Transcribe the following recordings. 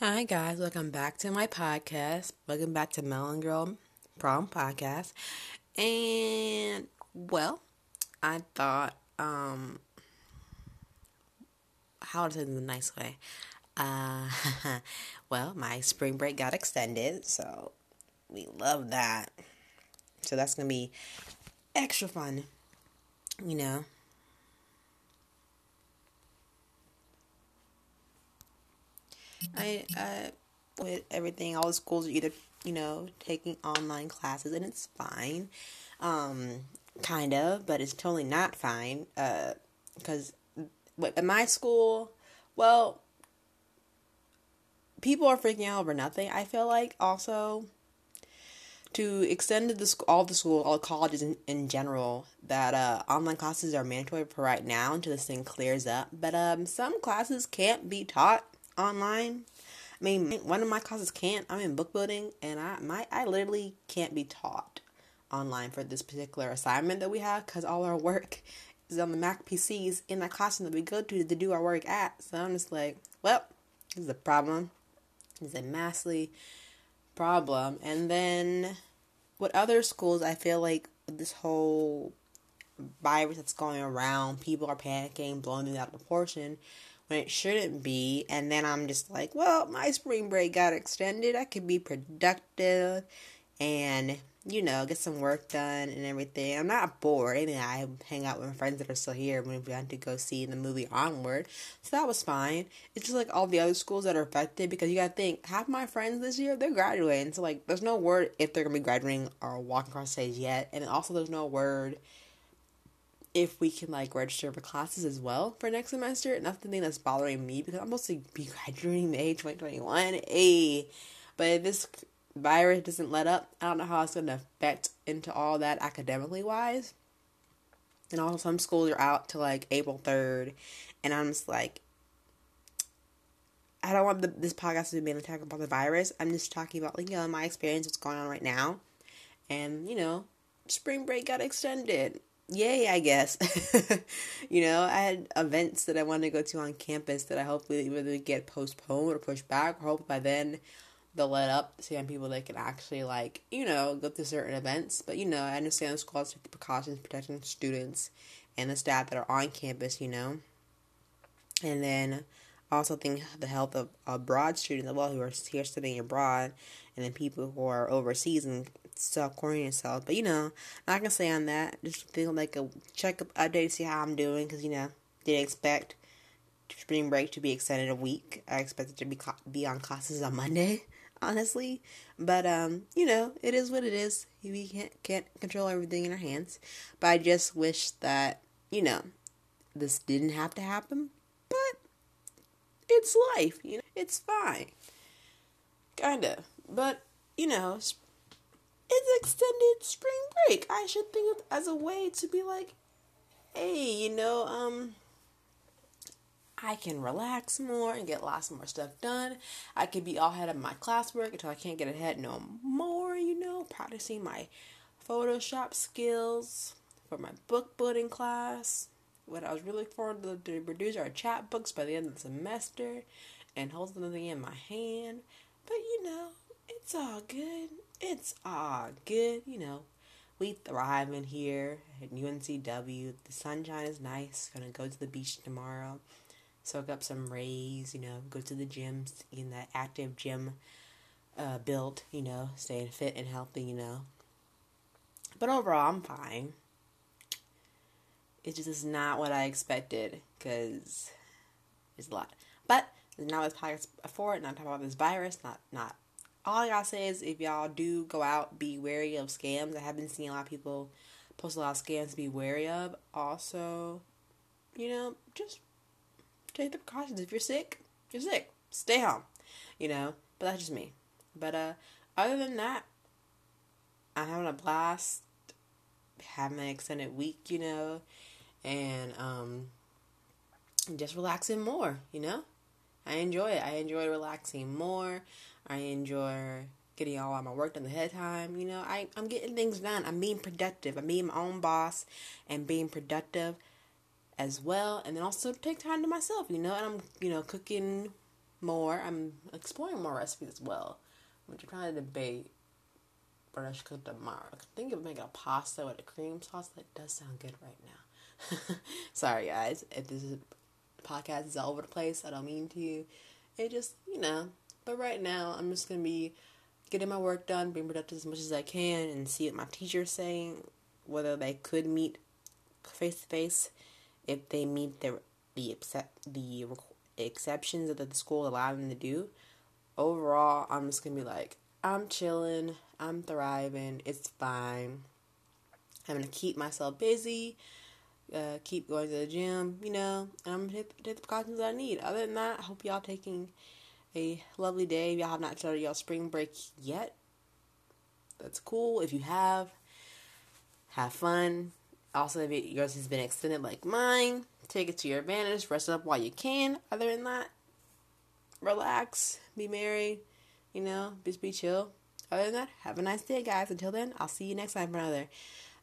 Hi, guys. Welcome back to my podcast. Welcome back to Melanin Girl Problem Podcast. And, well, I thought, um, how to say this in a nice way. Uh, well, my spring break got extended, so we love that. So that's to be extra fun, you know. I uh with everything, all the schools are either you know taking online classes, and it's fine, um, kind of, but it's totally not fine. Uh, because at my school, well, people are freaking out over nothing. I feel like also to extend to the all the school, all colleges in, in general, that uh, online classes are mandatory for right now until this thing clears up. But um, some classes can't be taught online. I mean, one of my classes can't. I'm in book building, and I my I literally can't be taught online for this particular assignment that we have because all our work is on the Mac PCs in that classroom that we go to to do our work at. So I'm just like, well, this is a problem. It's a massively problem. And then, what other schools? I feel like this whole virus that's going around, people are panicking, blowing it out of proportion when it shouldn't be. And then I'm just like, well, my spring break got extended. I could be productive and, you know, get some work done and everything. I'm not bored. I mean, I hang out with my friends that are still here when we went to go see the movie Onward. So that was fine. It's just like all the other schools that are affected because you gotta think, half my friends this year, they're graduating. So, like, there's no word if they're gonna be graduating or walking across stage yet. And also, there's no word if we can like register for classes as well for next semester. And that's the thing that's bothering me because I'm supposed to be graduating May 2021. A, but if this virus doesn't let up, I don't know how it's going to affect into all that academically wise. And also, some schools are out to like April 3rd, and I'm just like, I don't want the, this podcast to be an attack about the virus. I'm just talking about like you know my experience, what's going on right now, and you know, spring break got extended yay, I guess. you know, I had events that I wanted to go to on campus that I hopefully either get postponed or pushed back, or hope by then they'll let up see some people that can actually like, you know, go to certain events. But you know, I understand the school has to take precautions protecting students and the staff that are on campus, you know. And then also think the health of abroad students as well who are here studying abroad and then people who are overseas and self quarantine yourself. But you know, not gonna say on that. Just feel like a checkup update, to see how I'm doing, because you know didn't expect spring break to be extended a week. I expected to be be on classes on Monday, honestly. But um, you know, it is what it is. We can't can't control everything in our hands. But I just wish that you know this didn't have to happen. It's life, you know. It's fine, kinda. But you know, it's extended spring break. I should think of as a way to be like, hey, you know, um, I can relax more and get lots more stuff done. I could be all ahead of my classwork until I can't get ahead no more, you know, practicing my Photoshop skills for my book building class. What I was really looking forward to, to produce our chapbooks by the end of the semester and hold something in my hand. But you know, it's all good. It's all good. You know, we thrive in here at UNCW. The sunshine is nice. Gonna go to the beach tomorrow. Soak up some rays, you know, go to the gym, in that active gym uh, build, you know, staying fit and healthy, you know. But overall, I'm fine. It just is not what I expected because it's a lot. But now it's podcast for it, not talking about this virus, not not all I gotta say is if y'all do go out, be wary of scams. I have been seeing a lot of people post a lot of scams to be wary of. Also, you know, just take the precautions. If you're sick, you're sick. Stay home. You know, but that's just me. But uh other than that, I'm having a blast having an extended week, you know, and um just relaxing more, you know? I enjoy it. I enjoy relaxing more. I enjoy getting all my work done ahead of time. You know, I, I'm getting things done. I'm being productive. I'm being my own boss and being productive as well. And then also take time to myself, you know, and I'm, you know, cooking more. I'm exploring more recipes as well, I'm trying to debate what I should cook tomorrow. I think of making a pasta with a cream sauce. That does sound good right now. Sorry, guys. If this is, podcast is all over the place, I don't mean to. It just, you know. But right now, I'm just to be getting my work done, being productive as much as I can, and see what my teacher's saying, whether they could meet face to face, if they meet the the accept the exceptions that the school allowed them to do. Overall, I'm just gonna be like, I'm chilling, I'm thriving, it's fine. I'm gonna keep myself busy, uh, keep going to the gym, you know, and I'm gonna take, the precautions I need. Other than that, I hope y'all taking a lovely day. If y'all have not started y'all spring break yet, that's cool. If you have, have fun. Also, if yours has been extended like mine, take it to your advantage. Rest up while you can. Other than that, relax, be merry, you know, just be chill. Other than that, have a nice day, guys. Until then, I'll see you next time for another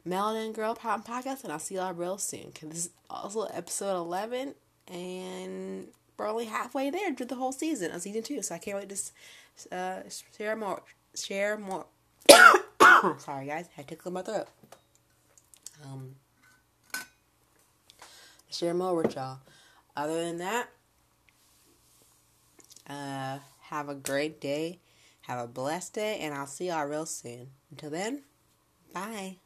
Melanin Girl Problem podcast, and I'll see y'all real soon. Cause this is also episode eleven, and we're only halfway there to the whole season of season two. So I can't wait to uh, share more. Share more. Sorry, guys, I had to clear my throat. Um, share more with y'all. Other than that, uh, have a great day. Have a blessed day, and I'll see y'all real soon. Until then, bye.